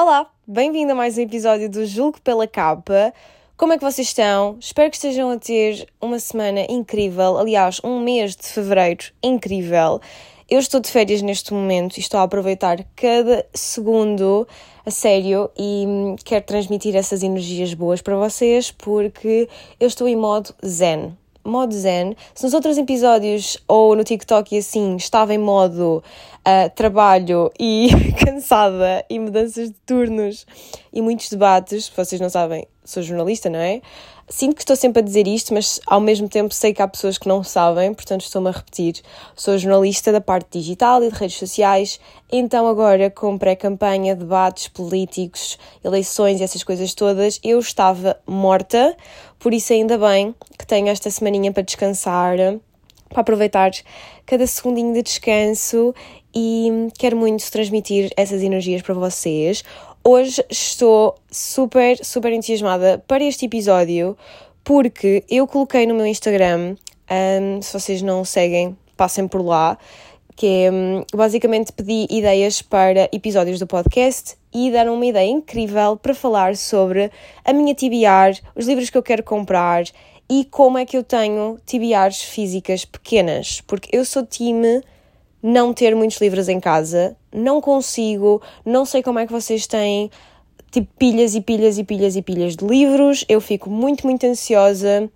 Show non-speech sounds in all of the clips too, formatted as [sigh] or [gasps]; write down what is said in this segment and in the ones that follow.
Olá, bem-vindo a mais um episódio do Julgo pela Capa. Como é que vocês estão? Espero que estejam a ter uma semana incrível, aliás, um mês de fevereiro incrível. Eu estou de férias neste momento e estou a aproveitar cada segundo a sério e quero transmitir essas energias boas para vocês porque eu estou em modo zen modo zen. Se nos outros episódios ou no TikTok e assim estava em modo uh, trabalho e [laughs] cansada e mudanças de turnos e muitos debates, vocês não sabem, sou jornalista, não é? Sinto que estou sempre a dizer isto, mas ao mesmo tempo sei que há pessoas que não sabem, portanto estou-me a repetir. Sou jornalista da parte digital e de redes sociais, então agora com pré-campanha, debates políticos, eleições e essas coisas todas, eu estava morta, por isso ainda bem que tenho esta semaninha para descansar, para aproveitar cada segundinho de descanso e quero muito transmitir essas energias para vocês. Hoje estou super, super entusiasmada para este episódio porque eu coloquei no meu Instagram, um, se vocês não seguem, passem por lá, que é, um, basicamente pedi ideias para episódios do podcast e deram uma ideia incrível para falar sobre a minha TBR, os livros que eu quero comprar e como é que eu tenho TBRs físicas pequenas, porque eu sou time não ter muitos livros em casa, não consigo, não sei como é que vocês têm, tipo, pilhas e pilhas e pilhas e pilhas de livros, eu fico muito, muito ansiosa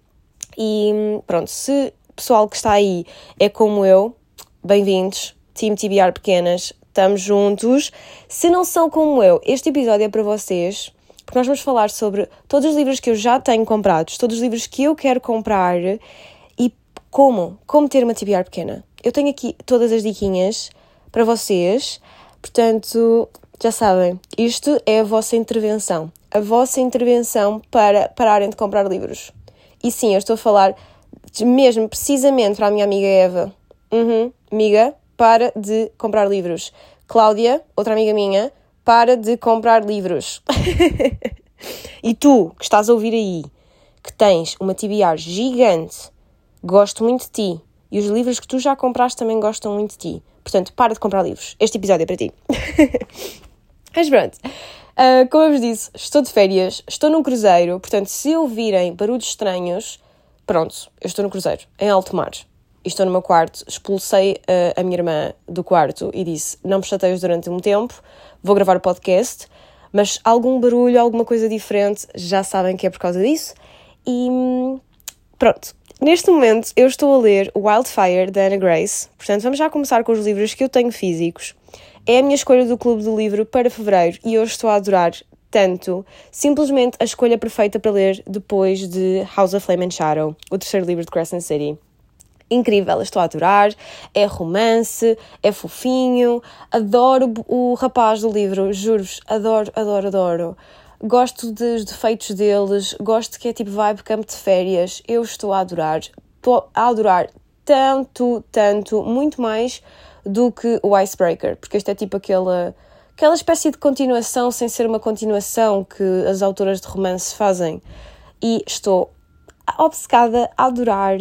e pronto, se o pessoal que está aí é como eu, bem-vindos, Team TBR Pequenas, estamos juntos. Se não são como eu, este episódio é para vocês, porque nós vamos falar sobre todos os livros que eu já tenho comprados, todos os livros que eu quero comprar e como, como ter uma TBR pequena eu tenho aqui todas as diquinhas para vocês, portanto, já sabem, isto é a vossa intervenção. A vossa intervenção para pararem de comprar livros. E sim, eu estou a falar mesmo precisamente para a minha amiga Eva. Uhum, amiga, para de comprar livros. Cláudia, outra amiga minha, para de comprar livros. [laughs] e tu, que estás a ouvir aí, que tens uma TBR gigante, gosto muito de ti, e os livros que tu já compraste também gostam muito de ti. Portanto, para de comprar livros. Este episódio é para ti. [laughs] Mas pronto. Uh, como eu vos disse, estou de férias, estou num cruzeiro, portanto, se ouvirem barulhos estranhos, pronto, eu estou no cruzeiro, em alto mar. E estou no meu quarto, expulsei uh, a minha irmã do quarto e disse: Não me chateios durante um tempo, vou gravar o podcast, mas algum barulho, alguma coisa diferente, já sabem que é por causa disso. E hum, pronto, Neste momento eu estou a ler Wildfire da Anna Grace, portanto vamos já começar com os livros que eu tenho físicos. É a minha escolha do Clube do Livro para fevereiro e eu estou a adorar tanto, simplesmente a escolha perfeita para ler depois de House of Flame and Shadow, o terceiro livro de Crescent City. Incrível, estou a adorar, é romance, é fofinho, adoro o rapaz do livro, juro-vos, adoro, adoro, adoro gosto dos defeitos deles, gosto que é tipo vibe campo de férias, eu estou a adorar, estou a adorar tanto, tanto, muito mais do que o Icebreaker, porque este é tipo aquela, aquela espécie de continuação sem ser uma continuação que as autoras de romance fazem. E estou obcecada a adorar,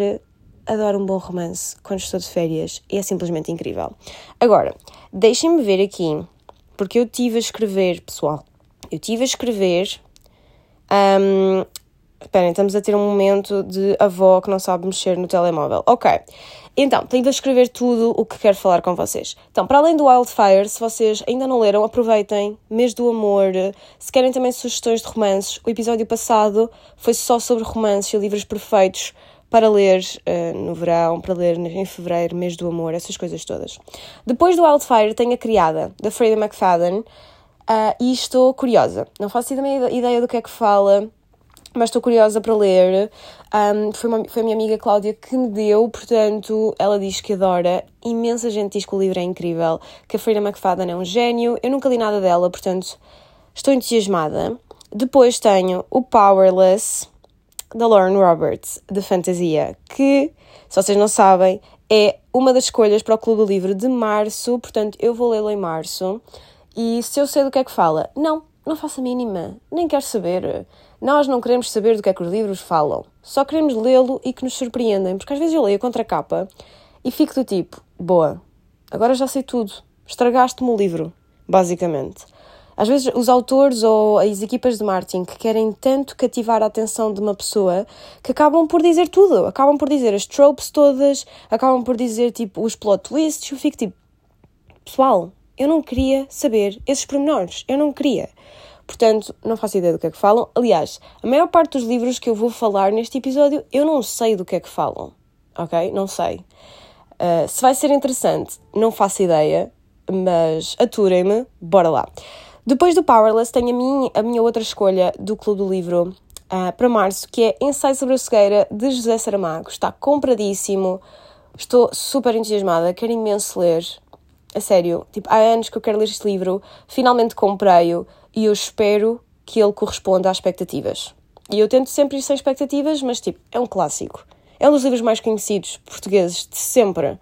adoro um bom romance quando estou de férias e é simplesmente incrível. Agora, deixem-me ver aqui, porque eu tive a escrever, pessoal, eu tive a escrever. Um, Esperem, estamos a ter um momento de avó que não sabe mexer no telemóvel. Ok. Então, tenho de escrever tudo o que quero falar com vocês. Então, para além do Wildfire, se vocês ainda não leram, aproveitem. Mês do Amor. Se querem também sugestões de romances, o episódio passado foi só sobre romances e livros perfeitos para ler uh, no verão, para ler em fevereiro, mês do amor, essas coisas todas. Depois do Wildfire, tenho a criada, da Freida McFadden, Uh, e estou curiosa. Não faço ideia do que é que fala, mas estou curiosa para ler. Um, foi, uma, foi a minha amiga Cláudia que me deu, portanto, ela diz que adora. Imensa gente diz que o livro é incrível, que a Freida McFadden é um gênio. Eu nunca li nada dela, portanto, estou entusiasmada. Depois tenho o Powerless, da Lauren Roberts, de fantasia, que, se vocês não sabem, é uma das escolhas para o Clube do Livro de março, portanto, eu vou lê-lo em março. E se eu sei do que é que fala? Não, não faço a mínima, nem quero saber. Nós não queremos saber do que é que os livros falam, só queremos lê-lo e que nos surpreendem, porque às vezes eu leio a contracapa e fico do tipo, boa, agora já sei tudo, estragaste-me o livro, basicamente. às vezes os autores ou as equipas de marketing que querem tanto cativar a atenção de uma pessoa que acabam por dizer tudo, acabam por dizer as tropes todas, acabam por dizer tipo os plot twists, eu fico tipo, pessoal, eu não queria saber esses pormenores, eu não queria. Portanto, não faço ideia do que é que falam. Aliás, a maior parte dos livros que eu vou falar neste episódio, eu não sei do que é que falam. Ok? Não sei. Uh, se vai ser interessante, não faço ideia, mas aturem-me, bora lá. Depois do Powerless, tenho a minha, a minha outra escolha do Clube do Livro uh, para março, que é Ensaio sobre a Cegueira, de José Saramago. Está compradíssimo, estou super entusiasmada, quero imenso ler. A sério, tipo, há anos que eu quero ler este livro, finalmente comprei-o e eu espero que ele corresponda às expectativas. E eu tento sempre ir sem expectativas, mas tipo, é um clássico. É um dos livros mais conhecidos portugueses de sempre.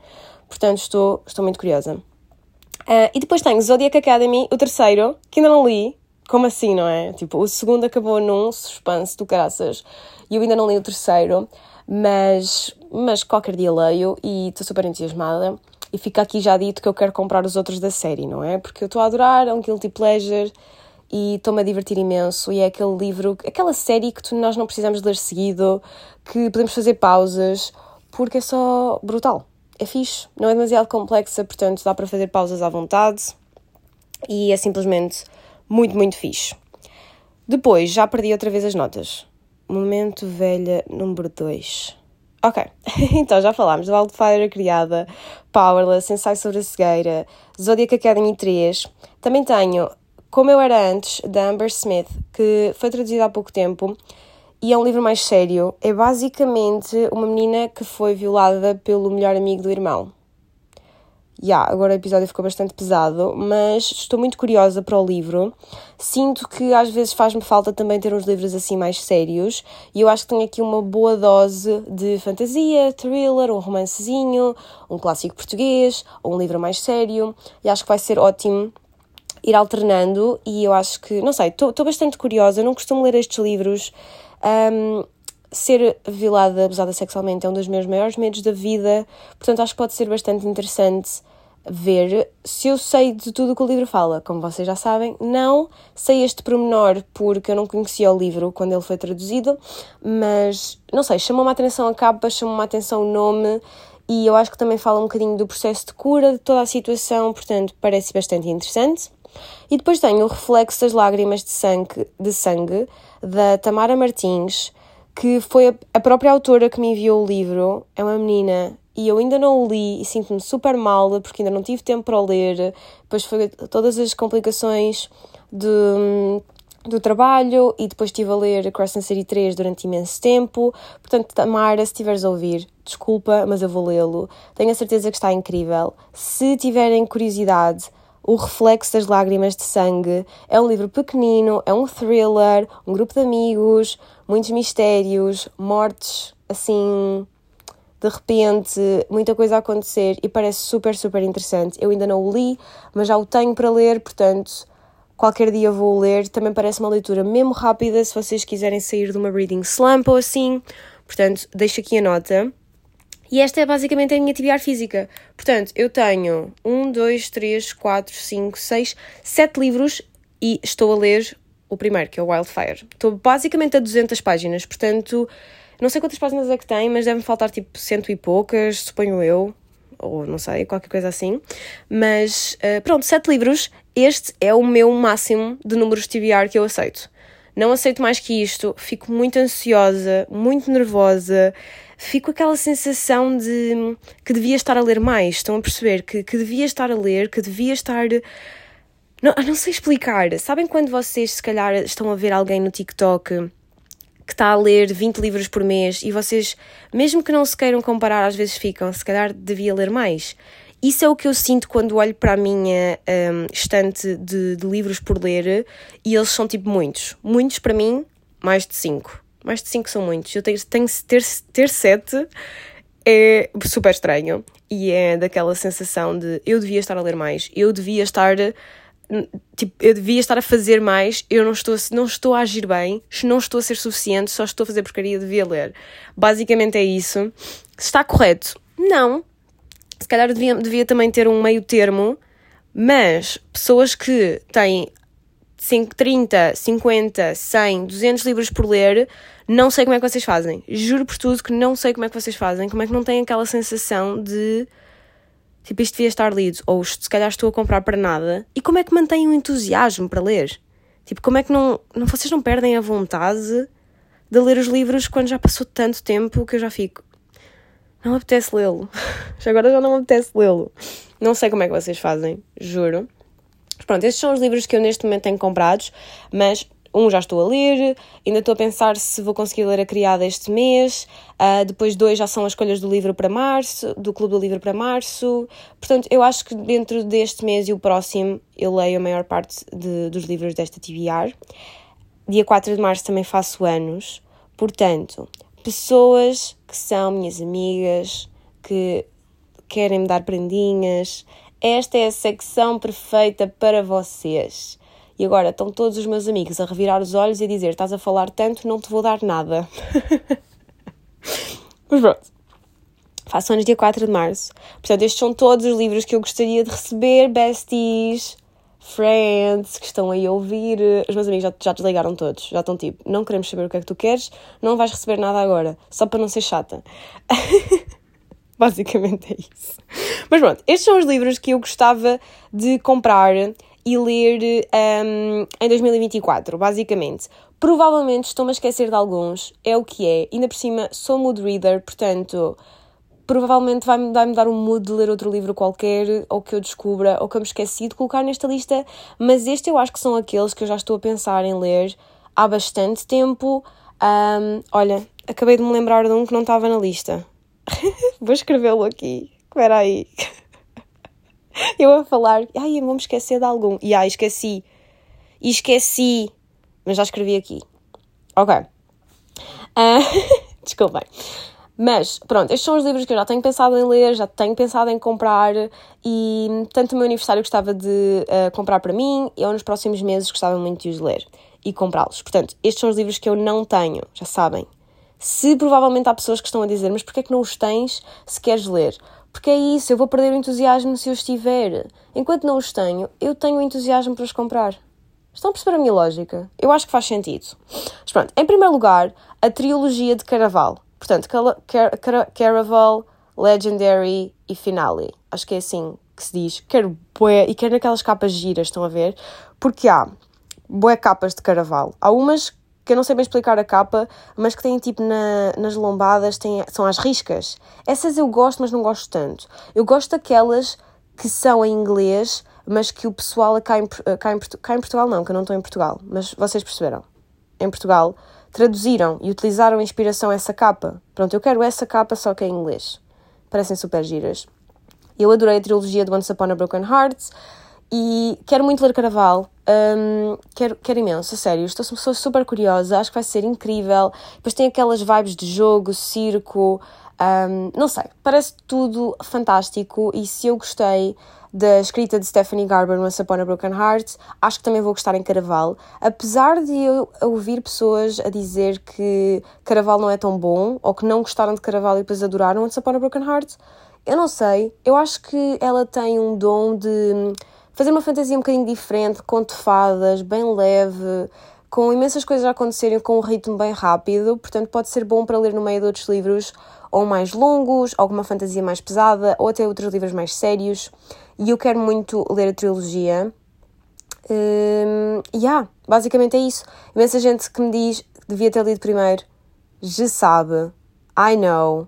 Portanto, estou, estou muito curiosa. Uh, e depois tenho Zodiac Academy, o terceiro, que ainda não li. Como assim, não é? Tipo, o segundo acabou num suspense do caraças e eu ainda não li o terceiro, mas, mas qualquer dia leio e estou super entusiasmada. E fica aqui já dito que eu quero comprar os outros da série, não é? Porque eu estou a adorar, é um guilty pleasure e estou-me a divertir imenso. E é aquele livro, aquela série que tu, nós não precisamos ler seguido, que podemos fazer pausas, porque é só brutal é fixe, não é demasiado complexa, portanto dá para fazer pausas à vontade e é simplesmente muito, muito fixe. Depois, já perdi outra vez as notas. Momento velha número 2. Ok, [laughs] então já falámos do Wildfire Criada, Powerless, Ensaio sobre a Cegueira, Zodiac Academy 3. Também tenho Como Eu Era Antes, da Amber Smith, que foi traduzida há pouco tempo e é um livro mais sério. É basicamente uma menina que foi violada pelo melhor amigo do irmão. Yeah, agora o episódio ficou bastante pesado, mas estou muito curiosa para o livro. Sinto que às vezes faz-me falta também ter uns livros assim mais sérios, e eu acho que tenho aqui uma boa dose de fantasia, thriller, um romancezinho, um clássico português, ou um livro mais sério, e acho que vai ser ótimo ir alternando. E eu acho que, não sei, estou bastante curiosa, não costumo ler estes livros um, ser violada, abusada sexualmente é um dos meus maiores medos da vida, portanto acho que pode ser bastante interessante ver se eu sei de tudo o que o livro fala. Como vocês já sabem, não sei este pormenor porque eu não conhecia o livro quando ele foi traduzido, mas não sei, chamou-me a atenção a capa, chamou-me a atenção o nome e eu acho que também fala um bocadinho do processo de cura de toda a situação, portanto parece bastante interessante. E depois tenho o Reflexo das Lágrimas de Sangue, de sangue da Tamara Martins, que foi a própria autora que me enviou o livro. É uma menina e eu ainda não o li e sinto-me super mal porque ainda não tive tempo para o ler. Depois foi todas as complicações do, do trabalho e depois estive a ler Crescent City 3 durante imenso tempo. Portanto, Tamara, se estiveres a ouvir, desculpa, mas eu vou lê-lo. Tenho a certeza que está incrível. Se tiverem curiosidade, o Reflexo das Lágrimas de Sangue. É um livro pequenino, é um thriller, um grupo de amigos, muitos mistérios, mortes, assim, de repente, muita coisa a acontecer e parece super, super interessante. Eu ainda não o li, mas já o tenho para ler, portanto, qualquer dia vou ler. Também parece uma leitura mesmo rápida, se vocês quiserem sair de uma reading slump ou assim. Portanto, deixo aqui a nota. E esta é basicamente a minha atividade física. Portanto, eu tenho um, dois, três, quatro, cinco, seis, sete livros e estou a ler o primeiro, que é o Wildfire. Estou basicamente a 200 páginas, portanto, não sei quantas páginas é que tem, mas devem faltar tipo cento e poucas, suponho eu, ou não sei, qualquer coisa assim. Mas uh, pronto, sete livros. Este é o meu máximo de números TBR que eu aceito. Não aceito mais que isto, fico muito ansiosa, muito nervosa fico aquela sensação de que devia estar a ler mais. Estão a perceber que, que devia estar a ler, que devia estar. Não, não sei explicar. Sabem quando vocês, se calhar, estão a ver alguém no TikTok que está a ler 20 livros por mês e vocês, mesmo que não se queiram comparar, às vezes ficam, se calhar devia ler mais. Isso é o que eu sinto quando olho para a minha um, estante de, de livros por ler e eles são tipo muitos. Muitos para mim, mais de 5 mais de 5 são muitos. Eu tenho, tenho ter, ter 7 é super estranho e é daquela sensação de eu devia estar a ler mais, eu devia estar tipo, eu devia estar a fazer mais, eu não estou, não estou a agir bem, não estou a ser suficiente, só estou a fazer porcaria, devia ler. Basicamente é isso. Está correto? Não. Se calhar devia, devia também ter um meio termo, mas pessoas que têm 30, 50, 100, 200 livros por ler, não sei como é que vocês fazem. Juro por tudo que não sei como é que vocês fazem. Como é que não têm aquela sensação de tipo, isto devia estar lido, ou se calhar estou a comprar para nada. E como é que mantêm o entusiasmo para ler? Tipo, como é que não, não vocês não perdem a vontade de ler os livros quando já passou tanto tempo que eu já fico. Não apetece lê-lo. [laughs] Agora já não apetece lê-lo. Não sei como é que vocês fazem, juro. Pronto, estes são os livros que eu neste momento tenho comprados, mas um já estou a ler, ainda estou a pensar se vou conseguir ler a criada este mês, uh, depois dois já são as escolhas do livro para março, do Clube do Livro para março, portanto eu acho que dentro deste mês e o próximo eu leio a maior parte de, dos livros desta TBR. Dia 4 de março também faço anos, portanto, pessoas que são minhas amigas, que querem me dar prendinhas, esta é a secção perfeita para vocês. E agora estão todos os meus amigos a revirar os olhos e a dizer: Estás a falar tanto, não te vou dar nada. [laughs] Mas pronto. Faço anos dia 4 de março. Portanto, estes são todos os livros que eu gostaria de receber, besties, friends, que estão aí a ouvir. Os meus amigos já, já desligaram todos. Já estão tipo: Não queremos saber o que é que tu queres, não vais receber nada agora, só para não ser chata. [laughs] Basicamente é isso. Mas pronto, estes são os livros que eu gostava de comprar e ler um, em 2024, basicamente. Provavelmente estou-me a esquecer de alguns, é o que é. Ainda por cima, sou mood reader, portanto, provavelmente vai-me vai dar um mood de ler outro livro qualquer, ou que eu descubra, ou que eu me esqueci de colocar nesta lista, mas este eu acho que são aqueles que eu já estou a pensar em ler há bastante tempo. Um, olha, acabei de me lembrar de um que não estava na lista. [laughs] Vou escrevê-lo aqui. Espera aí. [laughs] eu a falar, ai, eu vou me esquecer de algum. E ai, esqueci. E esqueci. Mas já escrevi aqui. Ok. Uh, [laughs] Desculpem. Mas, pronto, estes são os livros que eu já tenho pensado em ler, já tenho pensado em comprar e tanto o meu aniversário gostava de uh, comprar para mim eu nos próximos meses gostava muito de os ler e comprá-los. Portanto, estes são os livros que eu não tenho, já sabem. Se provavelmente há pessoas que estão a dizer, mas porquê é que não os tens se queres ler? Porque é isso, eu vou perder o entusiasmo se eu estiver. Enquanto não os tenho, eu tenho entusiasmo para os comprar. Estão a perceber a minha lógica? Eu acho que faz sentido. Mas pronto, em primeiro lugar, a trilogia de Caraval. Portanto, Car Car Caraval, Legendary e Finale. Acho que é assim que se diz. Quero bué, e quero naquelas capas giras, estão a ver? Porque há bué capas de Caraval. Há umas que eu não sei bem explicar a capa, mas que têm tipo na, nas lombadas, são as riscas. Essas eu gosto, mas não gosto tanto. Eu gosto daquelas que são em inglês, mas que o pessoal cá em, cá em, cá em Portugal não, que eu não estou em Portugal, mas vocês perceberam. Em Portugal traduziram e utilizaram a inspiração essa capa. Pronto, eu quero essa capa só que é em inglês. Parecem super giras. Eu adorei a trilogia de Once Upon a Broken Hearts e quero muito ler Caraval, um, quero, quero imenso, a sério, estou sou super curiosa, acho que vai ser incrível. Depois tem aquelas vibes de jogo, circo, um, não sei, parece tudo fantástico. E se eu gostei da escrita de Stephanie Garber Once Upon a Broken Heart, acho que também vou gostar em Caraval. Apesar de eu ouvir pessoas a dizer que Caraval não é tão bom, ou que não gostaram de Caraval e depois adoraram Once Upon a Broken Heart, eu não sei, eu acho que ela tem um dom de fazer uma fantasia um bocadinho diferente, com fadas, bem leve, com imensas coisas a acontecerem com um ritmo bem rápido, portanto pode ser bom para ler no meio de outros livros ou mais longos, alguma fantasia mais pesada, ou até outros livros mais sérios. E eu quero muito ler a trilogia. Um, yeah, basicamente é isso. Imensa gente que me diz devia ter lido primeiro. Já sabe. I know.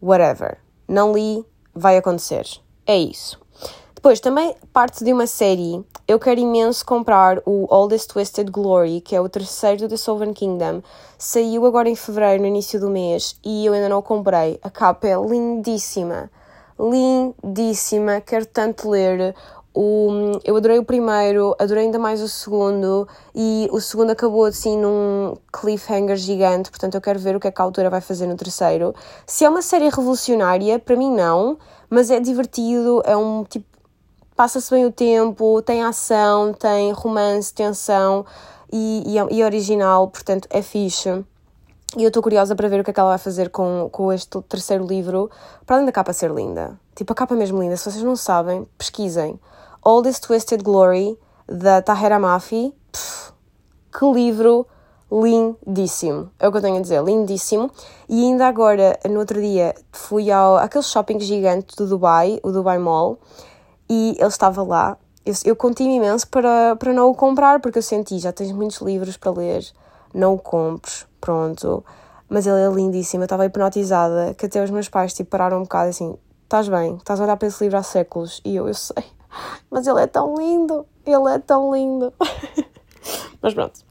Whatever. Não li, vai acontecer. É isso. Depois, também parte de uma série, eu quero imenso comprar o This Twisted Glory, que é o terceiro do The Sovereign Kingdom. Saiu agora em fevereiro, no início do mês, e eu ainda não comprei. A capa é lindíssima. Lindíssima. Quero tanto ler. O, eu adorei o primeiro, adorei ainda mais o segundo, e o segundo acabou assim num cliffhanger gigante, portanto eu quero ver o que é que a autora vai fazer no terceiro. Se é uma série revolucionária, para mim não, mas é divertido, é um tipo passa-se bem o tempo, tem ação, tem romance, tensão e, e, e original, portanto é fixe. E eu estou curiosa para ver o que é que ela vai fazer com, com este terceiro livro, para além da capa ser linda. Tipo, a capa é mesmo linda. Se vocês não sabem, pesquisem. All This Twisted Glory, da Tahera Mafi. Pff, que livro lindíssimo. É o que eu tenho a dizer, lindíssimo. E ainda agora, no outro dia, fui ao aquele shopping gigante do Dubai, o Dubai Mall, e ele estava lá. Eu, eu contive imenso para, para não o comprar, porque eu senti, já tens muitos livros para ler, não o compres, pronto. Mas ele é lindíssimo, eu estava hipnotizada, que até os meus pais tipo, pararam um bocado assim, estás bem, estás a olhar para esse livro há séculos. E eu, eu sei, [laughs] mas ele é tão lindo, ele é tão lindo. [laughs] mas pronto.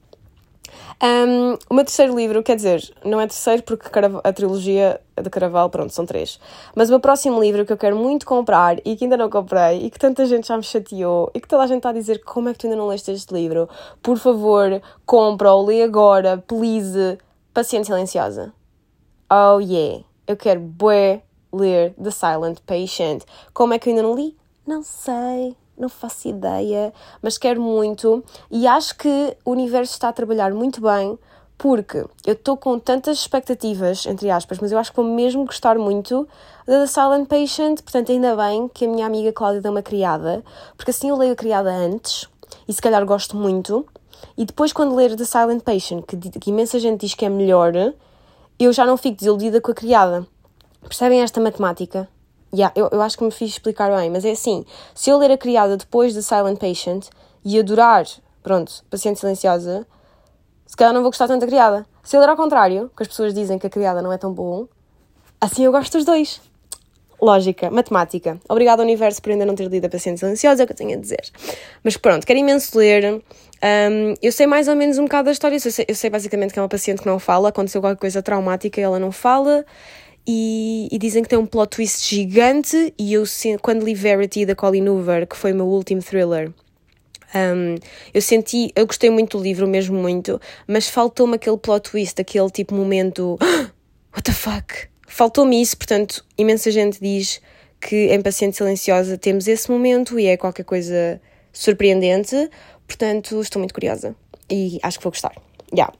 Um, o meu terceiro livro, quer dizer, não é terceiro porque a trilogia de Caraval, pronto, são três. Mas o meu próximo livro que eu quero muito comprar e que ainda não comprei e que tanta gente já me chateou e que toda a gente está a dizer como é que tu ainda não leste este livro, por favor, compra-o, lê agora, please. Paciente Silenciosa. Oh yeah, eu quero bué ler The Silent Patient. Como é que eu ainda não li? Não sei não faço ideia, mas quero muito e acho que o universo está a trabalhar muito bem porque eu estou com tantas expectativas, entre aspas, mas eu acho que vou mesmo gostar muito da The Silent Patient, portanto, ainda bem que a minha amiga Cláudia deu uma criada, porque assim eu leio a criada antes e se calhar gosto muito, e depois, quando ler The Silent Patient, que, que imensa gente diz que é melhor, eu já não fico desiludida com a criada. Percebem esta matemática? Yeah, eu, eu acho que me fiz explicar bem, mas é assim: se eu ler a criada depois de Silent Patient e adorar, pronto, Paciente Silenciosa, se calhar não vou gostar tanto da criada. Se eu ler ao contrário, que as pessoas dizem que a criada não é tão bom, assim eu gosto dos dois. Lógica, matemática. Obrigada, universo, por ainda não ter lido a Paciente Silenciosa, é o que eu tenho a dizer. Mas pronto, quero imenso ler. Um, eu sei mais ou menos um bocado da história. Eu sei, eu sei basicamente que é uma paciente que não fala. Aconteceu qualquer coisa traumática e ela não fala e, e, dizem que tem um plot twist gigante. E eu, quando li Verity da Colleen Hoover, que foi o meu último thriller, um, eu senti, eu gostei muito do livro, mesmo muito, mas faltou-me aquele plot twist, aquele tipo momento, [gasps] what the fuck? Faltou-me isso, portanto, imensa gente diz que em Paciente Silenciosa temos esse momento e é qualquer coisa surpreendente, portanto, estou muito curiosa e acho que vou gostar. Yeah.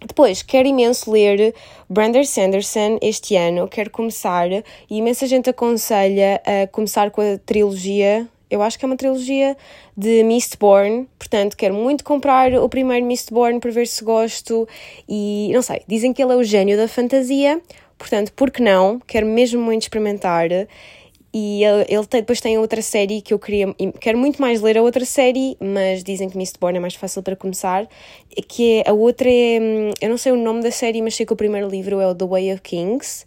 Depois, quero imenso ler Brandon Sanderson este ano, quero começar, e imensa gente aconselha a começar com a trilogia, eu acho que é uma trilogia de Mistborn, portanto, quero muito comprar o primeiro Mistborn para ver se gosto, e não sei, dizem que ele é o gênio da fantasia, portanto, por que não? Quero mesmo muito experimentar. E ele, ele tem, depois tem outra série que eu queria. Quero muito mais ler a outra série, mas dizem que Mistborn é mais fácil para começar. Que é, a outra é. Hum, eu não sei o nome da série, mas sei que o primeiro livro é o The Way of Kings.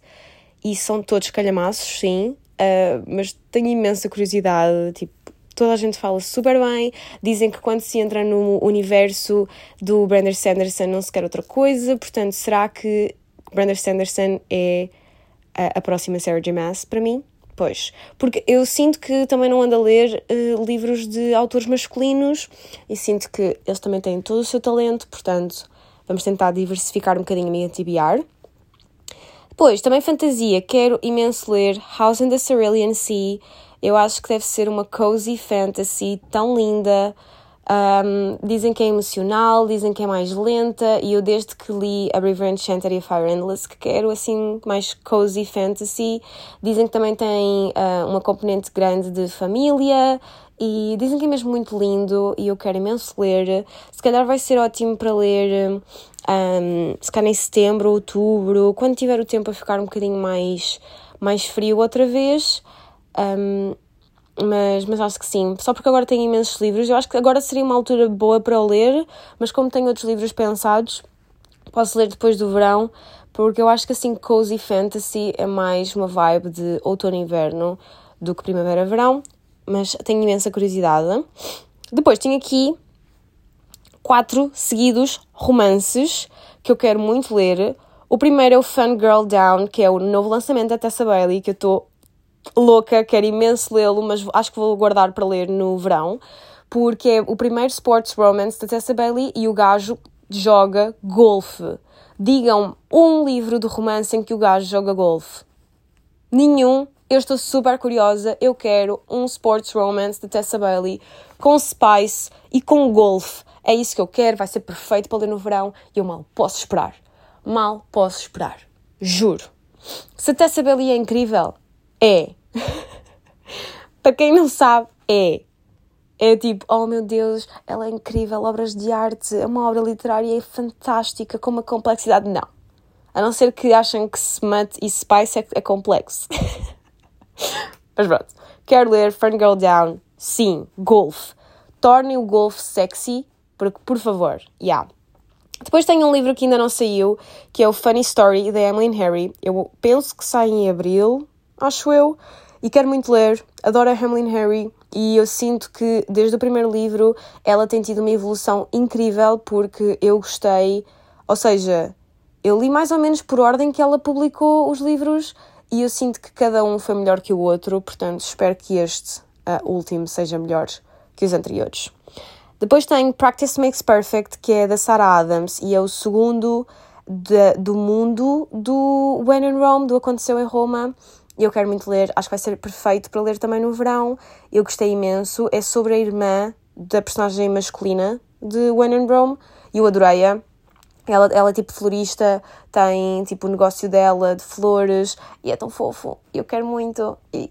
E são todos calhamaços, sim. Uh, mas tenho imensa curiosidade. Tipo, toda a gente fala super bem. Dizem que quando se entra no universo do Brandon Sanderson não se quer outra coisa. Portanto, será que Brandon Sanderson é a, a próxima Sarah J. Maas para mim? Pois, porque eu sinto que também não ando a ler uh, livros de autores masculinos e sinto que eles também têm todo o seu talento, portanto, vamos tentar diversificar um bocadinho a minha TBR. Depois, também fantasia, quero imenso ler House in the Cerulean Sea. Eu acho que deve ser uma cozy fantasy tão linda, um, dizem que é emocional, dizem que é mais lenta, e eu desde que li A River Enchanted e Fire Endless, que quero assim mais cozy fantasy, dizem que também tem uh, uma componente grande de família, e dizem que é mesmo muito lindo e eu quero imenso ler. Se calhar vai ser ótimo para ler, um, se calhar em setembro, outubro, quando tiver o tempo a ficar um bocadinho mais, mais frio outra vez. Um, mas, mas acho que sim. Só porque agora tenho imensos livros. Eu acho que agora seria uma altura boa para ler, mas como tenho outros livros pensados, posso ler depois do verão, porque eu acho que assim cozy fantasy é mais uma vibe de outono e inverno do que primavera-verão, mas tenho imensa curiosidade. Depois tenho aqui quatro seguidos romances que eu quero muito ler. O primeiro é o Fun Girl Down, que é o novo lançamento da Tessa Bailey, que eu estou louca, quero imenso lê-lo, mas acho que vou guardar para ler no verão, porque é o primeiro sports romance da Tessa Bailey e o gajo joga golfe. Digam um livro de romance em que o gajo joga golfe. Nenhum. Eu estou super curiosa. Eu quero um sports romance da Tessa Bailey com spice e com golfe. É isso que eu quero. Vai ser perfeito para ler no verão e eu mal posso esperar. Mal posso esperar. Juro. Se a Tessa Bailey é incrível, é. [laughs] Para quem não sabe, é. é tipo, oh meu Deus, ela é incrível, obras de arte, é uma obra literária é fantástica, com uma complexidade. Não. A não ser que achem que smut e spice é, é complexo. [laughs] Mas pronto. Quero ler Girl Down. Sim, golf. Torne o golf sexy, porque, por favor, yeah. Depois tenho um livro que ainda não saiu, que é o Funny Story, da Emily Harry. Eu penso que sai em abril, acho eu, e quero muito ler. Adoro a Emily Harry e eu sinto que desde o primeiro livro ela tem tido uma evolução incrível porque eu gostei, ou seja, eu li mais ou menos por ordem que ela publicou os livros e eu sinto que cada um foi melhor que o outro, portanto espero que este uh, último seja melhor que os anteriores. Depois tem Practice Makes Perfect, que é da Sarah Adams e é o segundo de, do mundo do When in Rome, do Aconteceu em Roma. E eu quero muito ler, acho que vai ser perfeito para ler também no verão. Eu gostei imenso. É sobre a irmã da personagem masculina de When in Rome e eu adorei-a. Ela, ela é tipo florista, tem tipo o negócio dela de flores e é tão fofo. Eu quero muito. E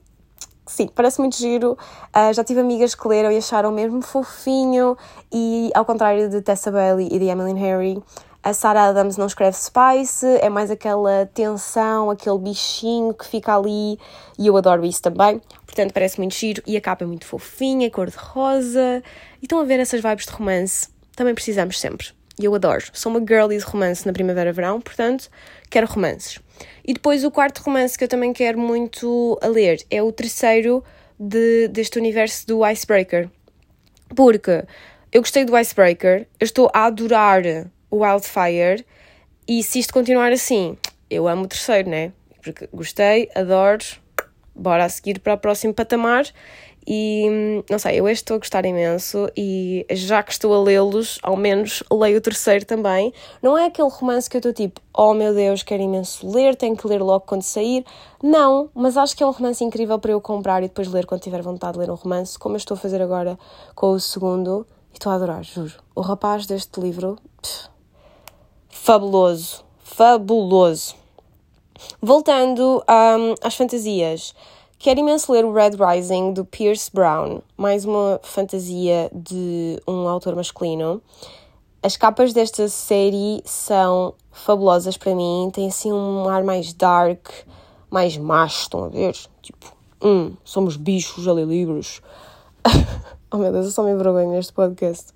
sim, parece muito giro. Uh, já tive amigas que leram e acharam mesmo fofinho. E ao contrário de Tessa Bailey e de Emily Harry, a Sarah Adams não escreve spice, é mais aquela tensão, aquele bichinho que fica ali. E eu adoro isso também. Portanto, parece muito giro. E a capa é muito fofinha, cor de rosa. E estão a ver essas vibes de romance? Também precisamos sempre. E eu adoro. Sou uma girly de romance na primavera-verão, portanto, quero romances. E depois o quarto romance que eu também quero muito a ler é o terceiro de, deste universo do Icebreaker. Porque eu gostei do Icebreaker, eu estou a adorar Wildfire e se isto continuar assim, eu amo o terceiro, né? Porque gostei, adoro, bora a seguir para o próximo patamar e não sei, eu este estou a gostar imenso e já que estou a lê-los, ao menos leio o terceiro também. Não é aquele romance que eu estou tipo, oh meu Deus, quero imenso ler, tenho que ler logo quando sair. Não, mas acho que é um romance incrível para eu comprar e depois ler quando tiver vontade de ler um romance, como eu estou a fazer agora com o segundo. E estou a adorar, juro. O rapaz deste livro, pff, fabuloso, fabuloso. Voltando um, às fantasias. Quero imenso ler o Red Rising do Pierce Brown, mais uma fantasia de um autor masculino. As capas desta série são fabulosas para mim, tem assim um ar mais dark, mais macho, estão a ver? Tipo, hum, somos bichos a ler livros. [laughs] oh meu Deus, eu só me envergonho neste podcast.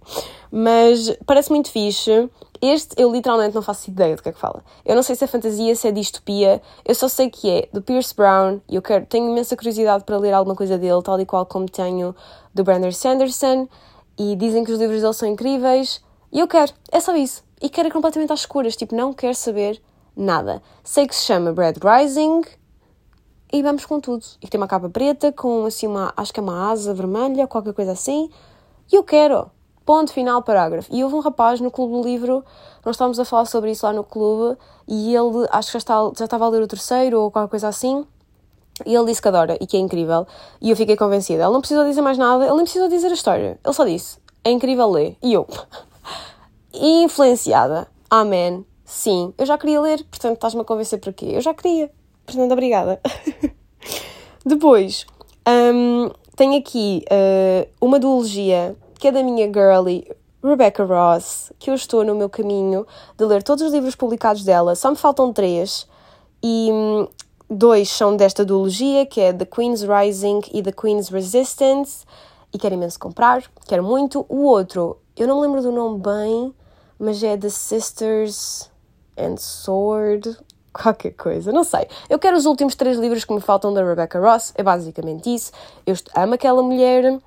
Mas parece muito fixe. Este eu literalmente não faço ideia do que é que fala. Eu não sei se é fantasia, se é distopia. Eu só sei que é do Pierce Brown e eu quero, tenho imensa curiosidade para ler alguma coisa dele, tal e qual como tenho do Brandon Sanderson. E dizem que os livros dele são incríveis. E eu quero, é só isso. E quero ir completamente às escuras, tipo, não quero saber nada. Sei que se chama Red Rising e vamos com tudo. E que tem uma capa preta com assim uma, acho que é uma asa vermelha, qualquer coisa assim. E eu quero. Ponto final, parágrafo. E houve um rapaz no Clube do Livro, nós estávamos a falar sobre isso lá no clube, e ele, acho que já, está, já estava a ler o terceiro ou qualquer coisa assim, e ele disse que adora e que é incrível, e eu fiquei convencida. Ele não precisou dizer mais nada, ele nem precisou dizer a história, ele só disse: é incrível ler. E eu, [laughs] influenciada, amém, sim, eu já queria ler, portanto estás-me a convencer para quê? Eu já queria, portanto, obrigada. [laughs] Depois, um, tenho aqui uh, uma duologia que é da minha girlie Rebecca Ross, que eu estou no meu caminho de ler todos os livros publicados dela. Só me faltam três e hum, dois são desta duologia, que é The Queen's Rising e The Queen's Resistance, e quero imenso comprar, quero muito. O outro, eu não me lembro do nome bem, mas é The Sisters and Sword, [laughs] qualquer coisa, não sei. Eu quero os últimos três livros que me faltam da Rebecca Ross, é basicamente isso. Eu amo aquela mulher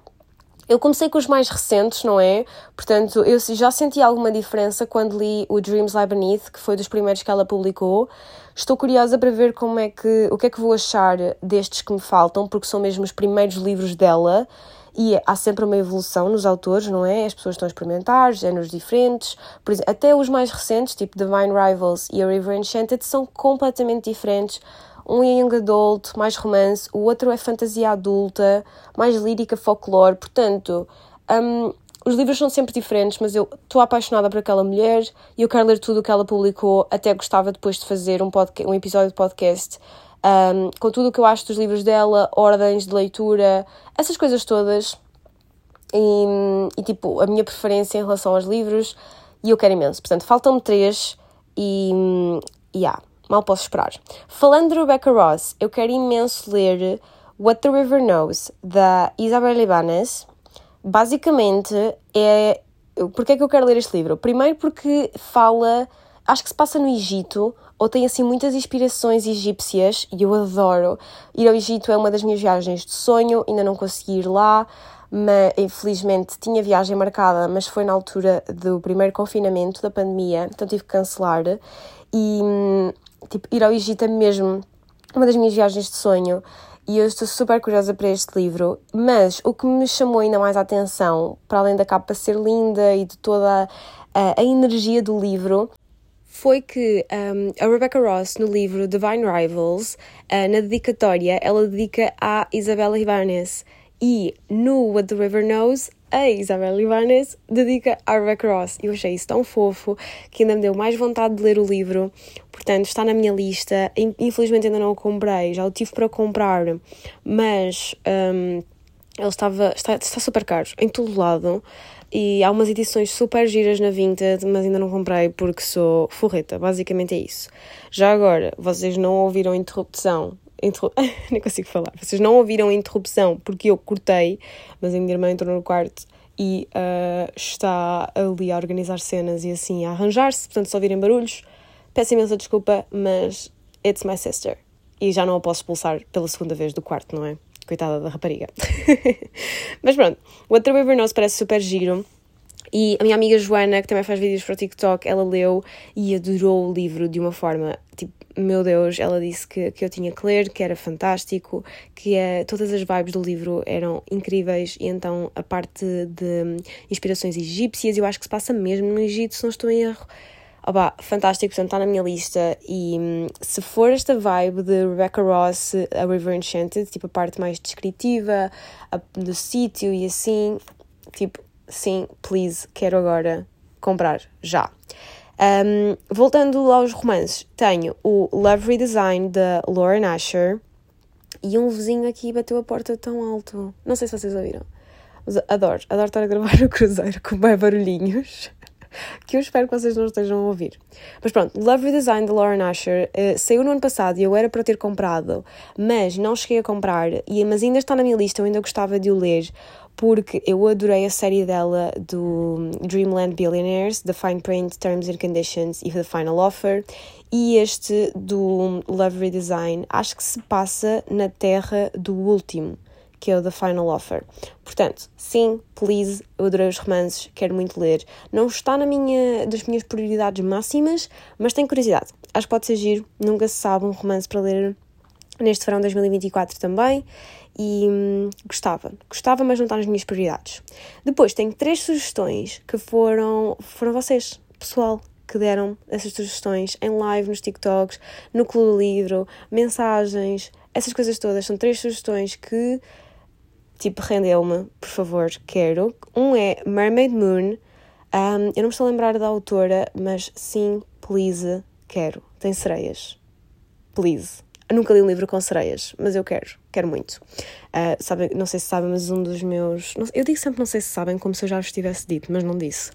eu comecei com os mais recentes, não é? Portanto, eu já senti alguma diferença quando li o Dreams Lie Beneath, que foi dos primeiros que ela publicou. Estou curiosa para ver como é que, o que é que vou achar destes que me faltam, porque são mesmo os primeiros livros dela e há sempre uma evolução nos autores, não é? As pessoas estão a experimentar géneros diferentes. Por exemplo, até os mais recentes, tipo Divine Rivals e A River Enchanted, são completamente diferentes um é young adult, mais romance, o outro é fantasia adulta, mais lírica, folclore. Portanto, um, os livros são sempre diferentes, mas eu estou apaixonada por aquela mulher e eu quero ler tudo o que ela publicou. Até gostava depois de fazer um, podcast, um episódio de podcast um, com tudo o que eu acho dos livros dela, ordens de leitura, essas coisas todas. e, e, tipo, a minha preferência em relação aos livros, e eu quero imenso. Portanto, faltam-me três e, yeah, mal posso esperar. Falando de Rebecca Ross, eu quero imenso ler What the River Knows, da Isabel Ibanez. Basicamente, é. Porquê é que eu quero ler este livro? Primeiro, porque fala. Acho que se passa no Egito, ou tem assim muitas inspirações egípcias, e eu adoro. Ir ao Egito é uma das minhas viagens de sonho, ainda não consegui ir lá mas infelizmente tinha viagem marcada, mas foi na altura do primeiro confinamento da pandemia, então tive que cancelar. E tipo, ir ao Egito é mesmo uma das minhas viagens de sonho e eu estou super curiosa para este livro. Mas o que me chamou ainda mais a atenção, para além da capa ser linda e de toda a, a energia do livro, foi que um, a Rebecca Ross, no livro Divine Rivals, uh, na dedicatória, ela dedica a Isabella Ibanez. E no What the River Knows, a Isabel Ibanez dedica a Rebecca Ross. Eu achei isso tão fofo que ainda me deu mais vontade de ler o livro. Portanto, está na minha lista. Infelizmente ainda não o comprei, já o tive para comprar, mas um, ele estava, está, está super caro em todo lado. E há umas edições super giras na Vinted, mas ainda não comprei porque sou forreta. Basicamente é isso. Já agora, vocês não ouviram interrupção Interru... [laughs] Nem consigo falar. Vocês não ouviram a interrupção porque eu cortei, mas a minha irmã entrou no quarto e uh, está ali a organizar cenas e assim a arranjar-se. Portanto, se ouvirem barulhos, peço imensa desculpa, mas it's my sister. E já não a posso expulsar pela segunda vez do quarto, não é? Coitada da rapariga. [laughs] mas pronto, o What the River Knows parece super giro. E a minha amiga Joana, que também faz vídeos para o TikTok, ela leu e adorou o livro de uma forma tipo meu Deus, ela disse que, que eu tinha que ler, que era fantástico, que é, todas as vibes do livro eram incríveis e então a parte de inspirações egípcias, eu acho que se passa mesmo no Egito, se não estou em erro. Oba, fantástico, portanto está na minha lista e hum, se for esta vibe de Rebecca Ross, a River Enchanted, tipo a parte mais descritiva a, do sítio e assim, tipo, sim, please, quero agora comprar, já. Um, voltando aos romances, tenho o Love Redesign da Lauren Asher e um vizinho aqui bateu a porta tão alto. Não sei se vocês ouviram. Adoro, adoro estar a gravar [laughs] o cruzeiro com bem barulhinhos [laughs] que eu espero que vocês não estejam a ouvir. Mas pronto, Love Redesign da Lauren Asher uh, saiu no ano passado e eu era para ter comprado, mas não cheguei a comprar, e, mas ainda está na minha lista, eu ainda gostava de o ler porque eu adorei a série dela do Dreamland Billionaires, The Fine Print, Terms and Conditions e The Final Offer, e este do Love Redesign, acho que se passa na terra do último, que é o The Final Offer. Portanto, sim, please, eu adorei os romances, quero muito ler. Não está na minha, das minhas prioridades máximas, mas tenho curiosidade. Acho que pode ser giro, nunca se sabe um romance para ler neste verão 2024 também e hum, gostava, gostava, mas não está nas minhas prioridades. Depois tenho três sugestões que foram, foram vocês, pessoal, que deram essas sugestões em live, nos TikToks, no Clube do Livro, mensagens, essas coisas todas. São três sugestões que, tipo, rendeu-me, por favor, quero. Um é Mermaid Moon. Um, eu não me estou a lembrar da autora, mas sim, please, quero. Tem sereias. Please. Nunca li um livro com sereias, mas eu quero, quero muito. Uh, sabe, não sei se sabem, mas um dos meus. Não, eu digo sempre não sei se sabem, como se eu já vos tivesse dito, mas não disse.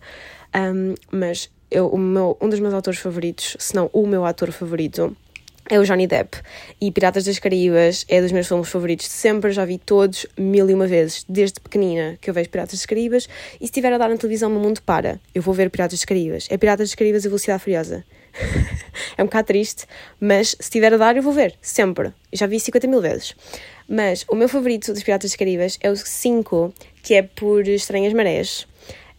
Um, mas eu, o meu, um dos meus autores favoritos, se não o meu ator favorito, é o Johnny Depp. E Piratas das Caraíbas é dos meus filmes favoritos de sempre, já vi todos mil e uma vezes, desde pequenina que eu vejo Piratas das Caraíbas. E se estiver a dar na televisão, no mundo para. Eu vou ver Piratas das Caraíbas. É Piratas das Caraíbas e Velocidade Furiosa. [laughs] é um bocado triste, mas se estiver a dar, eu vou ver, sempre. Já vi 50 mil vezes. Mas o meu favorito dos Piratas das Caraíbas é o 5, que é por Estranhas Marés,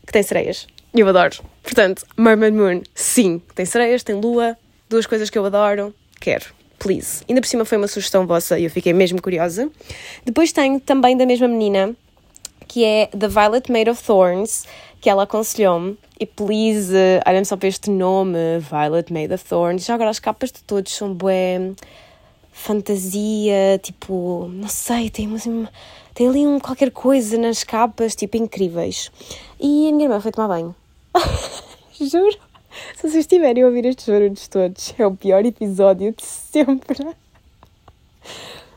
que tem sereias. Eu adoro. Portanto, Mermaid Moon, sim, tem sereias, tem lua, duas coisas que eu adoro, quero. Please. Ainda por cima foi uma sugestão vossa e eu fiquei mesmo curiosa. Depois tenho também da mesma menina, que é The Violet Made of Thorns, que ela aconselhou-me. E please, olhem só para este nome, Violet Made of Thorns. Já agora as capas de todos são bué fantasia, tipo, não sei, tem, tem ali um, qualquer coisa nas capas, tipo, incríveis. E a minha irmã foi tomar banho. [laughs] Juro. Se vocês estiverem a ouvir estes barulhos todos, é o pior episódio de sempre.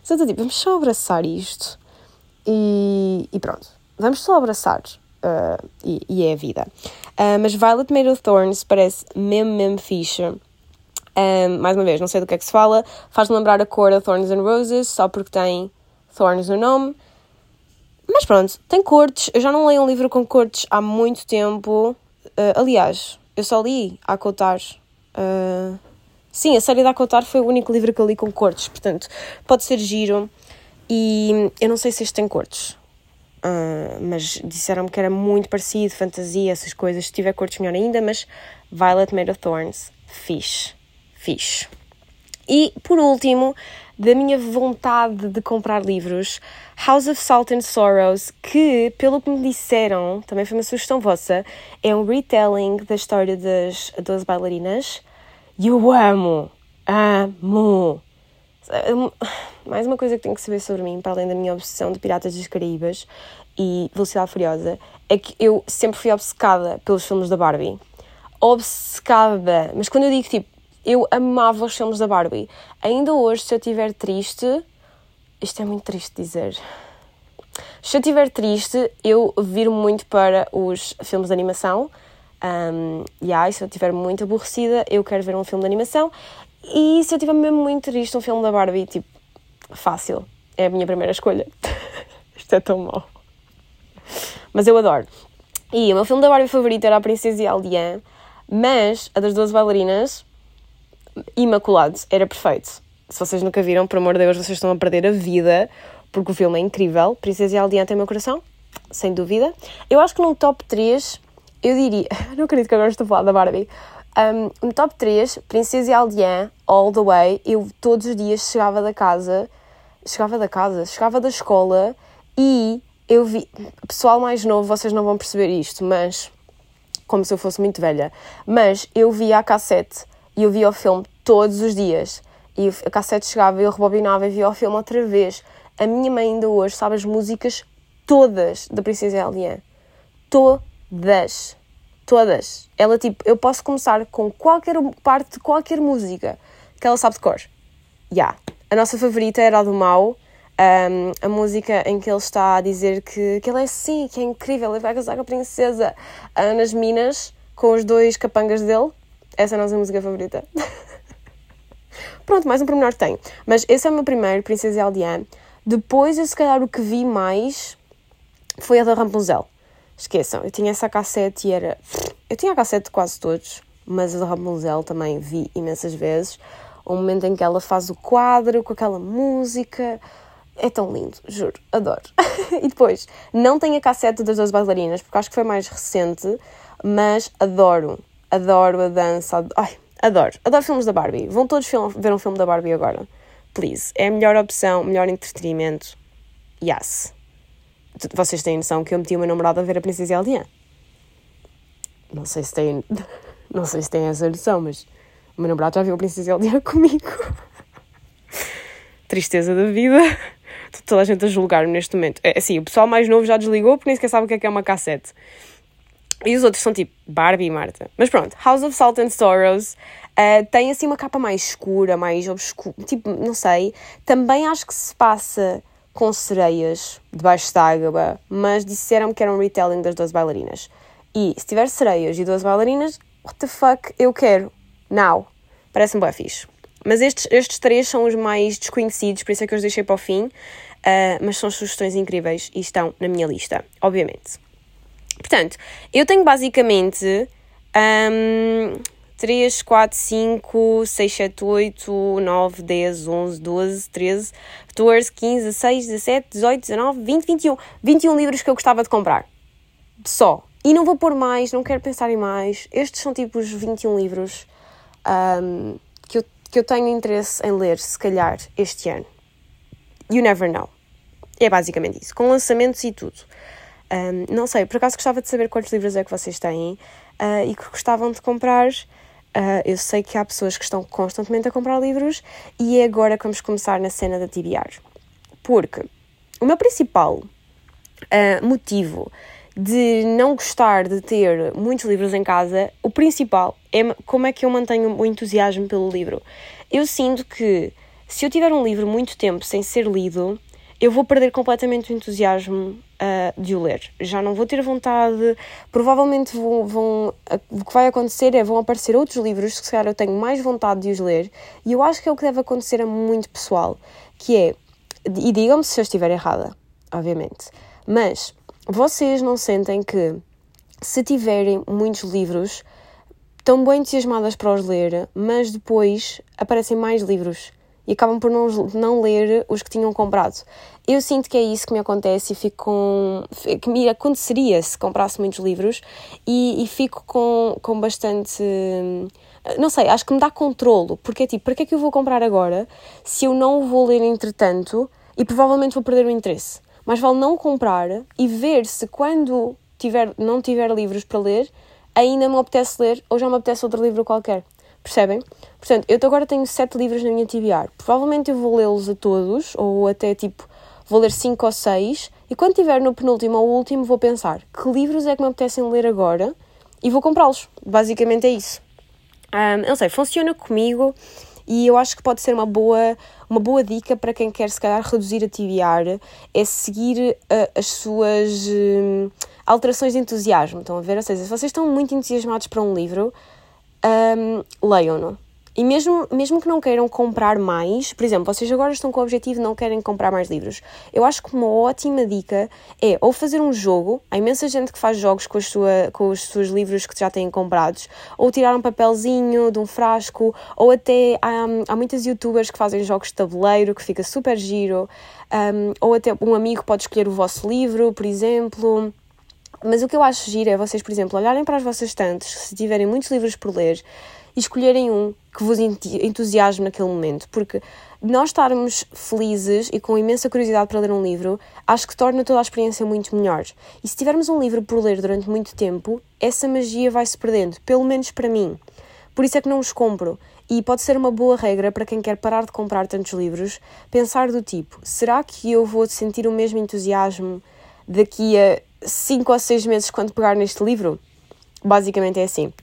Só estou tipo, vamos só abraçar isto. E, e pronto vamos só abraçar. Uh, e, e, é a vida. Uh, mas Violet Made of Thorns parece mesmo, mesmo fixe. Um, mais uma vez, não sei do que é que se fala. Faz-me lembrar a cor da Thorns and Roses, só porque tem Thorns no nome. Mas pronto, tem cortes. Eu já não leio um livro com cortes há muito tempo. Uh, aliás, eu só li a Cotar. Uh, sim, a série da Acotar foi o único livro que eu li com cortes, portanto, pode ser giro. E eu não sei se este tem cortes. Uh, mas disseram-me que era muito parecido, fantasia, essas coisas. Se tiver cortes, melhor ainda. Mas Violet Made of Thorns, fixe. Fixe. E por último, da minha vontade de comprar livros, House of Salt and Sorrows, que, pelo que me disseram, também foi uma sugestão vossa, é um retelling da história das 12 bailarinas. E eu amo! Amo! Mais uma coisa que tenho que saber sobre mim, para além da minha obsessão de Piratas das Caraíbas e Velocidade Furiosa, é que eu sempre fui obcecada pelos filmes da Barbie. Obcecada! Mas quando eu digo tipo, eu amava os filmes da Barbie. Ainda hoje, se eu estiver triste. Isto é muito triste dizer. Se eu estiver triste, eu viro muito para os filmes de animação. Um, e aí, se eu estiver muito aborrecida, eu quero ver um filme de animação. E se eu estiver mesmo muito triste, um filme da Barbie, tipo, fácil. É a minha primeira escolha. [laughs] Isto é tão mau. Mas eu adoro. E o meu filme da Barbie favorito era A Princesa e a Aldeã, mas a das 12 bailarinas imaculado, era perfeito. Se vocês nunca viram, por amor de Deus, vocês estão a perder a vida, porque o filme é incrível. Princesa e Aldeã tem meu coração, sem dúvida. Eu acho que num top 3, eu diria. [laughs] Não acredito que agora estou a falar da Barbie. Um, no top 3, Princesa e Aldeã, all the way, eu todos os dias chegava da casa, chegava da casa, chegava da escola e eu vi. Pessoal mais novo, vocês não vão perceber isto, mas. Como se eu fosse muito velha. Mas eu via a cassete e eu via o filme todos os dias. E a cassete chegava e eu rebobinava e via o filme outra vez. A minha mãe ainda hoje sabe as músicas todas da Princesa Eliane. Todas. Todas. Ela, tipo, eu posso começar com qualquer parte de qualquer música que ela sabe de cor. Já. Yeah. A nossa favorita era a do Mau. Um, a música em que ele está a dizer que, que ele é assim, que é incrível, ele vai casar com a princesa uh, nas minas com os dois capangas dele. Essa é a nossa música favorita. [laughs] Pronto, mais um pormenor que tenho. Mas esse é o meu primeiro, Princesa Aldeã. Depois, eu se calhar o que vi mais foi a da Rapunzel. Esqueçam, eu tinha essa cassete e era. Eu tinha a cassete de quase todos, mas a da Rapunzel também vi imensas vezes. O momento em que ela faz o quadro com aquela música. É tão lindo, juro, adoro. [laughs] e depois, não tenho a cassete das duas bailarinas, porque acho que foi mais recente, mas adoro adoro a dança, adoro, ai, adoro, adoro filmes da Barbie. Vão todos ver um filme da Barbie agora. Please. É a melhor opção, melhor entretenimento. Yes. Vocês têm noção que eu meti o meu namorado a ver a Princesa Aldeã? Não sei se têm, [laughs] não sei se têm essa noção, mas o meu namorado já viu a Princesa Aldeã [laughs] comigo. Tristeza da vida. Toda a gente a julgar-me neste momento. É assim, o pessoal mais novo já desligou porque nem sequer sabe o que é que é uma cassete. E os outros são tipo Barbie e Marta. Mas pronto, House of Salt and Sorrows uh, tem assim uma capa mais escura, mais obscura, tipo, não sei. Também acho que se passa com sereias debaixo d'água, mas disseram que era um retelling das duas bailarinas. E se tiver sereias e duas bailarinas, what the fuck, eu quero. Now. Parece-me bem fixe. Mas estes, estes três são os mais desconhecidos, por isso é que eu os deixei para o fim. Uh, mas são sugestões incríveis e estão na minha lista, obviamente. Portanto, eu tenho basicamente um, 3, 4, 5, 6, 7, 8, 9, 10, 11, 12, 13, 14, 15, 16, 17, 18, 19, 20, 21. 21 livros que eu gostava de comprar. Só. E não vou pôr mais, não quero pensar em mais. Estes são tipo os 21 livros um, que, eu, que eu tenho interesse em ler, se calhar, este ano. You never know. É basicamente isso. Com lançamentos e tudo. Um, não sei, por acaso gostava de saber quantos livros é que vocês têm uh, e que gostavam de comprar. Uh, eu sei que há pessoas que estão constantemente a comprar livros e é agora que vamos começar na cena da TBR. Porque o meu principal uh, motivo de não gostar de ter muitos livros em casa, o principal é como é que eu mantenho o entusiasmo pelo livro. Eu sinto que se eu tiver um livro muito tempo sem ser lido, eu vou perder completamente o entusiasmo uh, de o ler. Já não vou ter vontade, provavelmente vão, vão, o que vai acontecer é vão aparecer outros livros que se calhar eu tenho mais vontade de os ler. E eu acho que é o que deve acontecer a muito pessoal, que é, e digam-me se eu estiver errada, obviamente, mas vocês não sentem que se tiverem muitos livros estão bem entusiasmadas para os ler, mas depois aparecem mais livros e acabam por não, não ler os que tinham comprado. Eu sinto que é isso que me acontece e fico com. que me aconteceria se comprasse muitos livros e, e fico com, com bastante. Não sei, acho que me dá controlo, porque é tipo, para que é que eu vou comprar agora se eu não vou ler entretanto e provavelmente vou perder o interesse? Mas vale não comprar e ver se quando tiver, não tiver livros para ler ainda me apetece ler ou já me apetece outro livro qualquer. Percebem? Portanto, eu agora tenho sete livros na minha TBR. Provavelmente eu vou lê-los a todos, ou até tipo, vou ler cinco ou seis, e quando estiver no penúltimo ou último, vou pensar que livros é que me apetecem ler agora e vou comprá-los. Basicamente é isso. Um, não sei, funciona comigo e eu acho que pode ser uma boa, uma boa dica para quem quer, se calhar, reduzir a TBR, é seguir uh, as suas uh, alterações de entusiasmo. Estão a ver? Ou seja, se vocês estão muito entusiasmados para um livro, um, leiam-no. E mesmo, mesmo que não queiram comprar mais, por exemplo, vocês agora estão com o objetivo de não querem comprar mais livros. Eu acho que uma ótima dica é ou fazer um jogo, há imensa gente que faz jogos com, sua, com os seus livros que já têm comprados, ou tirar um papelzinho de um frasco, ou até há, muitas youtubers que fazem jogos de tabuleiro que fica super giro, um, ou até um amigo pode escolher o vosso livro, por exemplo. Mas o que eu acho giro é vocês, por exemplo, olharem para as vossas estantes, se tiverem muitos livros por ler, e escolherem um que vos entusiasme naquele momento, porque nós estarmos felizes e com imensa curiosidade para ler um livro, acho que torna toda a experiência muito melhor. E se tivermos um livro por ler durante muito tempo, essa magia vai se perdendo, pelo menos para mim. Por isso é que não os compro. E pode ser uma boa regra para quem quer parar de comprar tantos livros, pensar do tipo: será que eu vou sentir o mesmo entusiasmo daqui a 5 ou 6 meses quando pegar neste livro? Basicamente é assim.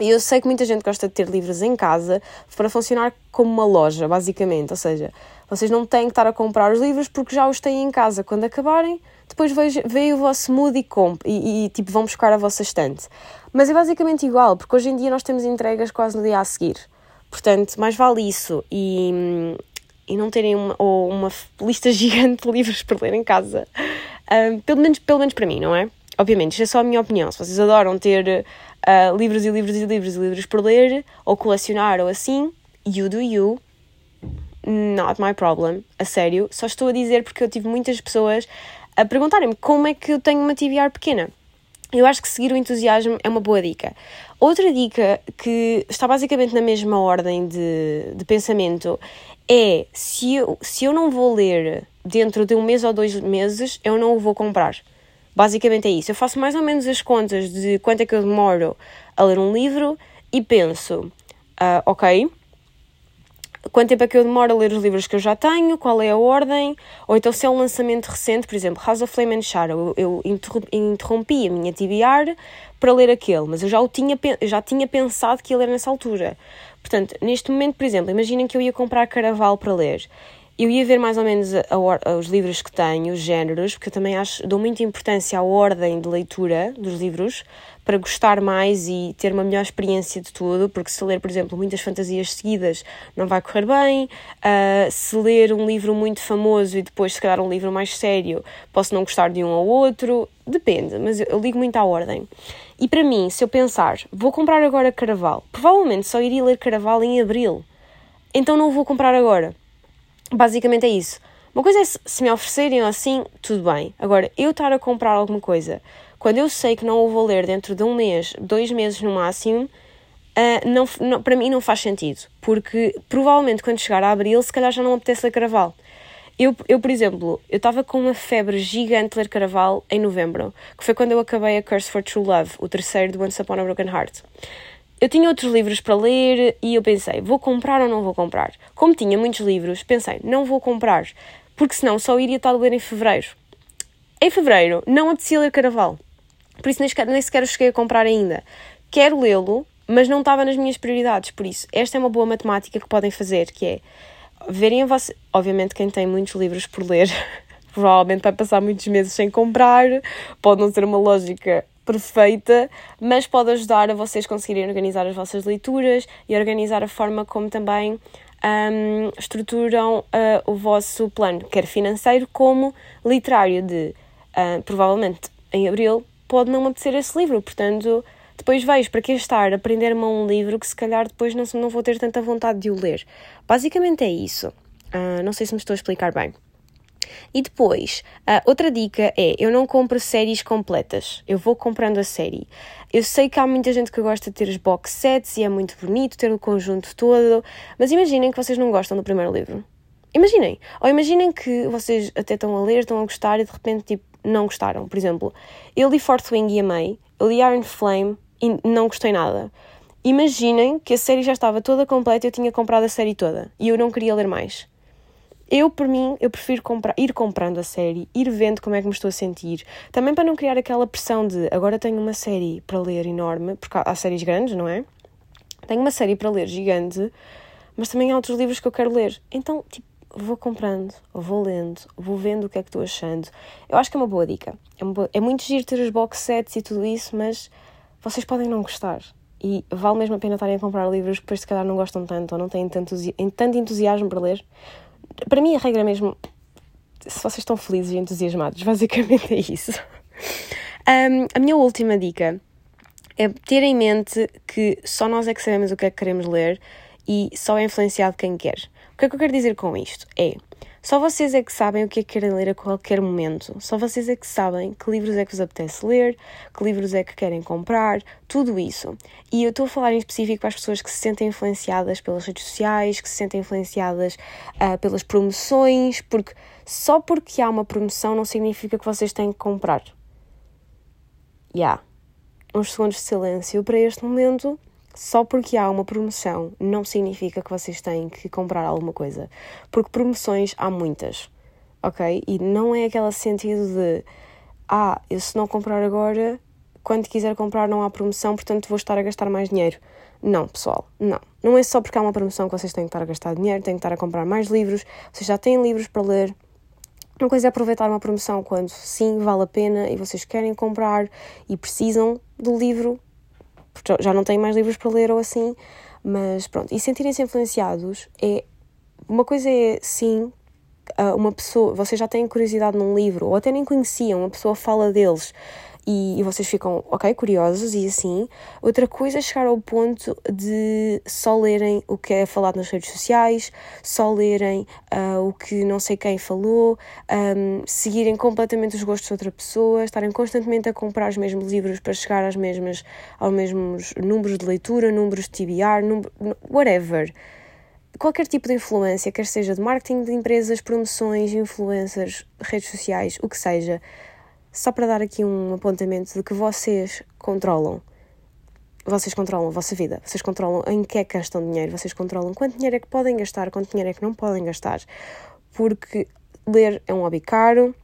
E eu sei que muita gente gosta de ter livros em casa para funcionar como uma loja, basicamente. Ou seja, vocês não têm que estar a comprar os livros porque já os têm em casa. Quando acabarem, depois veio o vosso mood e, e, e, tipo, vão buscar a vossa estante. Mas é basicamente igual, porque hoje em dia nós temos entregas quase no dia a seguir. Portanto, mais vale isso e, e não terem uma, ou uma lista [laughs] gigante de livros para ler em casa. Pelo, menos, pelo menos para mim, não é? Obviamente, isto é só a minha opinião. Se vocês adoram ter uh, livros e livros e livros e livros por ler, ou colecionar, ou assim, you do you. Not my problem, a sério. Só estou a dizer porque eu tive muitas pessoas a perguntarem-me como é que eu tenho uma TBR pequena. Eu acho que seguir o entusiasmo é uma boa dica. Outra dica que está basicamente na mesma ordem de, de pensamento é se eu, se eu não vou ler dentro de um mês ou dois meses, eu não o vou comprar. Basicamente é isso. Eu faço mais ou menos as contas de quanto é que eu demoro a ler um livro e penso, uh, ok, quanto tempo é que eu demoro a ler os livros que eu já tenho, qual é a ordem, ou então se é um lançamento recente, por exemplo, House of Flame and Shadow, eu, interrompi a minha TBR para ler aquele, mas eu já, o tinha, já tinha pensado que ia ler nessa altura. Portanto, neste momento, por exemplo, imaginem que eu ia comprar Caraval para ler eu ia ver mais ou menos a, a, os livros que tenho, os géneros, porque eu também acho, dou muita importância à ordem de leitura dos livros para gostar mais e ter uma melhor experiência de tudo, porque se ler, por exemplo, muitas fantasias seguidas não vai correr bem, uh, se ler um livro muito famoso e depois se calhar um livro mais sério, posso não gostar de um ou outro, depende, mas eu, eu ligo muito à ordem. E para mim, se eu pensar, vou comprar agora Caraval, provavelmente só iria ler Caraval em Abril, então não o vou comprar agora Basicamente é isso. Uma coisa é se me oferecerem assim, tudo bem. Agora, eu estar a comprar alguma coisa quando eu sei que não o vou ler dentro de um mês, dois meses no máximo, uh, não, não, para mim não faz sentido. Porque provavelmente quando chegar a abril, se calhar já não apetece ler Caraval. Eu, eu, por exemplo, eu estava com uma febre gigante de ler Caraval em novembro, que foi quando eu acabei a Curse for True Love, o terceiro do Once Upon a Broken Heart. Eu tinha outros livros para ler e eu pensei, vou comprar ou não vou comprar? Como tinha muitos livros, pensei, não vou comprar, porque senão só iria estar a ler em fevereiro. Em fevereiro não apetecia ler Caraval, por isso nem sequer, nem sequer cheguei a comprar ainda. Quero lê-lo, mas não estava nas minhas prioridades, por isso esta é uma boa matemática que podem fazer, que é verem vossa... Obviamente quem tem muitos livros por ler [laughs] provavelmente vai passar muitos meses sem comprar, pode não ser uma lógica perfeita, mas pode ajudar a vocês conseguirem organizar as vossas leituras e organizar a forma como também um, estruturam uh, o vosso plano, quer financeiro como literário, de uh, provavelmente em abril pode não apetecer esse livro, portanto depois vejo para que estar a aprender-me um livro que se calhar depois não, não vou ter tanta vontade de o ler. Basicamente é isso. Uh, não sei se me estou a explicar bem. E depois, uh, outra dica é: eu não compro séries completas, eu vou comprando a série. Eu sei que há muita gente que gosta de ter os box sets e é muito bonito ter o conjunto todo, mas imaginem que vocês não gostam do primeiro livro. Imaginem. Ou imaginem que vocês até estão a ler, estão a gostar e de repente tipo, não gostaram. Por exemplo, eu li Fourth Wing e amei, eu li Iron Flame e não gostei nada. Imaginem que a série já estava toda completa e eu tinha comprado a série toda e eu não queria ler mais. Eu, por mim, eu prefiro comprar, ir comprando a série, ir vendo como é que me estou a sentir. Também para não criar aquela pressão de agora tenho uma série para ler enorme, porque há, séries grandes, não é? Tenho uma série para ler gigante, mas também há outros livros que eu quero ler. Então, tipo, vou comprando, vou lendo, vou vendo o que é que estou achando. Eu acho que é uma boa dica. É, boa... é muito giro ter os box sets e tudo isso, mas vocês podem não gostar. E vale mesmo a pena estarem a comprar livros que depois se calhar não gostam tanto ou não têm tanto, tanto entusiasmo para ler para mim, a regra é mesmo. Se vocês estão felizes e entusiasmados, [laughs] basicamente é isso. Um, a minha última dica é ter em mente que só nós é que sabemos o que é que queremos ler e só é influenciado quem quer. O que é que eu quero dizer com isto? É só vocês é que sabem o que é que querem ler a qualquer momento. Só vocês é que sabem que livros é que vos apetece ler, que livros é que querem comprar, tudo isso. E eu estou a falar em específico para as pessoas que se sentem influenciadas pelas redes sociais, que se sentem influenciadas uh, pelas promoções, porque só porque há uma promoção não significa que vocês têm que comprar. Já. Yeah. Uns segundos de silêncio para este momento só porque há uma promoção não significa que vocês têm que comprar alguma coisa. Porque promoções há muitas, ok? E não é aquele sentido de ah, eu se não comprar agora, quando quiser comprar não há promoção, portanto vou estar a gastar mais dinheiro. Não, pessoal, não. Não é só porque há uma promoção que vocês têm que estar a gastar dinheiro, têm que estar a comprar mais livros, vocês já têm livros para ler. Uma coisa é aproveitar uma promoção quando sim vale a pena e vocês querem comprar e precisam do livro porque já não têm mais livros para ler ou assim, mas pronto. E sentirem-se influenciados é. Uma coisa é, sim, uma pessoa. Vocês já têm curiosidade num livro, ou até nem conheciam, uma pessoa fala deles e, e, vocês ficam, ok, curiosos e assim. Outra coisa é chegar ao ponto de só lerem o que é falado nas redes sociais, só lerem uh, o que não sei quem falou, um, seguirem completamente os gostos de outra pessoa, estarem constantemente a comprar os mesmos livros para chegar às mesmas, aos mesmos números de leitura, números de TBR, whatever qualquer tipo de influência, quer seja de marketing de empresas, promoções, influencers, redes sociais, o que seja, só para dar aqui um apontamento de que vocês controlam. Vocês controlam a vossa vida, vocês controlam em que é que gastam dinheiro, vocês controlam quanto dinheiro é que podem gastar, quanto dinheiro é que não podem gastar. Porque ler é um hobby caro,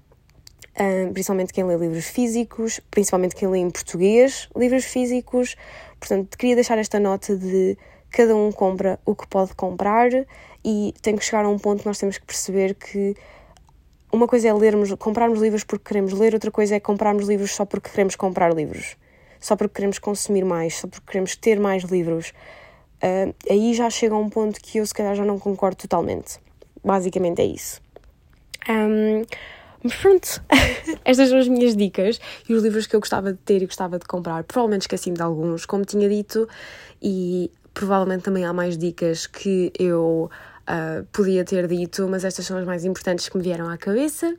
principalmente quem lê livros físicos, principalmente quem lê em português livros físicos. Portanto, queria deixar esta nota de cada um compra o que pode comprar e tem que chegar a um ponto que nós temos que perceber que uma coisa é lermos, comprarmos livros porque queremos ler, outra coisa é comprarmos livros só porque queremos comprar livros, só porque queremos consumir mais, só porque queremos ter mais livros. Uh, aí já chega a um ponto que eu se calhar já não concordo totalmente. Basicamente é isso. Um, mas pronto, [laughs] estas são as minhas dicas e os livros que eu gostava de ter e gostava de comprar. Provavelmente esqueci-me de alguns, como tinha dito, e provavelmente também há mais dicas que eu uh, podia ter dito, mas estas são as mais importantes que me vieram à cabeça.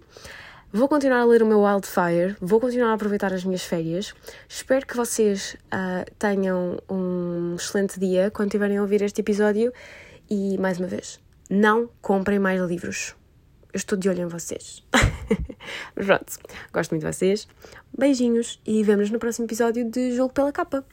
Vou continuar a ler o meu Wildfire, vou continuar a aproveitar as minhas férias. Espero que vocês uh, tenham um excelente dia quando estiverem a ouvir este episódio. E mais uma vez, não comprem mais livros. Eu estou de olho em vocês. [laughs] Pronto, gosto muito de vocês. Beijinhos e vemos no próximo episódio de Jogo pela Capa.